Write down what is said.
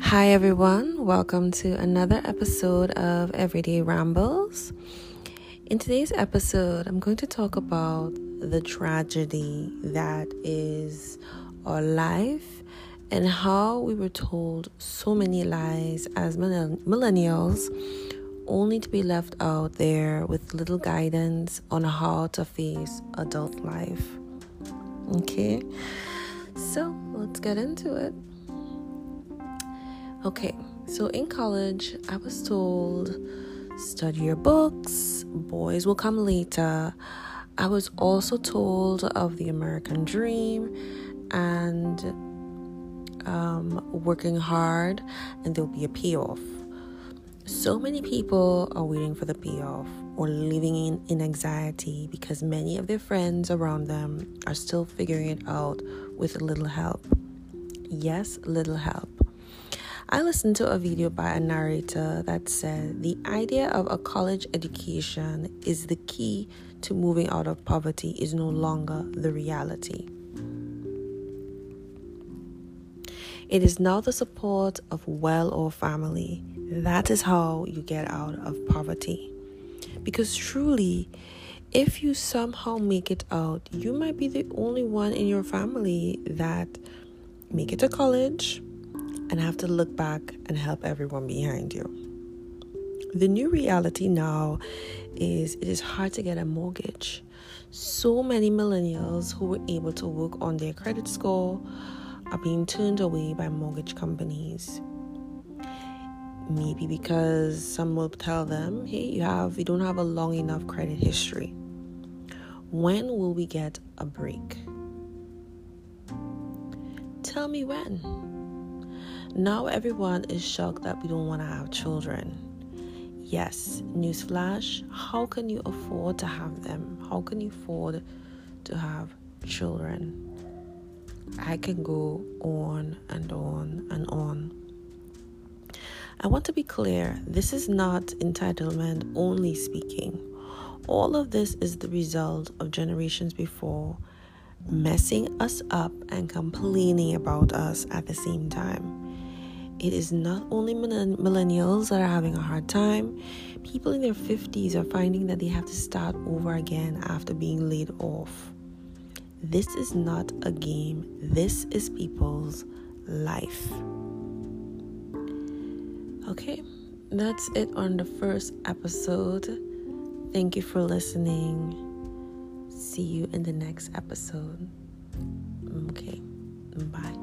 Hi, everyone. Welcome to another episode of Everyday Rambles. In today's episode, I'm going to talk about the tragedy that is our life and how we were told so many lies as millennials, only to be left out there with little guidance on how to face adult life. Okay, so let's get into it. Okay, so in college, I was told study your books, boys will come later. I was also told of the American dream and um, working hard, and there'll be a payoff. So many people are waiting for the payoff or living in, in anxiety because many of their friends around them are still figuring it out with a little help. Yes, little help. I listened to a video by a narrator that said the idea of a college education is the key to moving out of poverty is no longer the reality. It is now the support of well off family. That is how you get out of poverty. Because truly, if you somehow make it out, you might be the only one in your family that make it to college, and have to look back and help everyone behind you. The new reality now is it is hard to get a mortgage. So many millennials who were able to work on their credit score are being turned away by mortgage companies. Maybe because some will tell them, "Hey, you have you don't have a long enough credit history." When will we get a break? Tell me when. Now everyone is shocked that we don't want to have children. Yes, newsflash, how can you afford to have them? How can you afford to have children? I can go on and on and on. I want to be clear this is not entitlement only speaking. All of this is the result of generations before messing us up and complaining about us at the same time it is not only millennials that are having a hard time, people in their 50s are finding that they have to start over again after being laid off. This is not a game, this is people's life. Okay, that's it on the first episode. Thank you for listening. See you in the next episode. Okay, bye.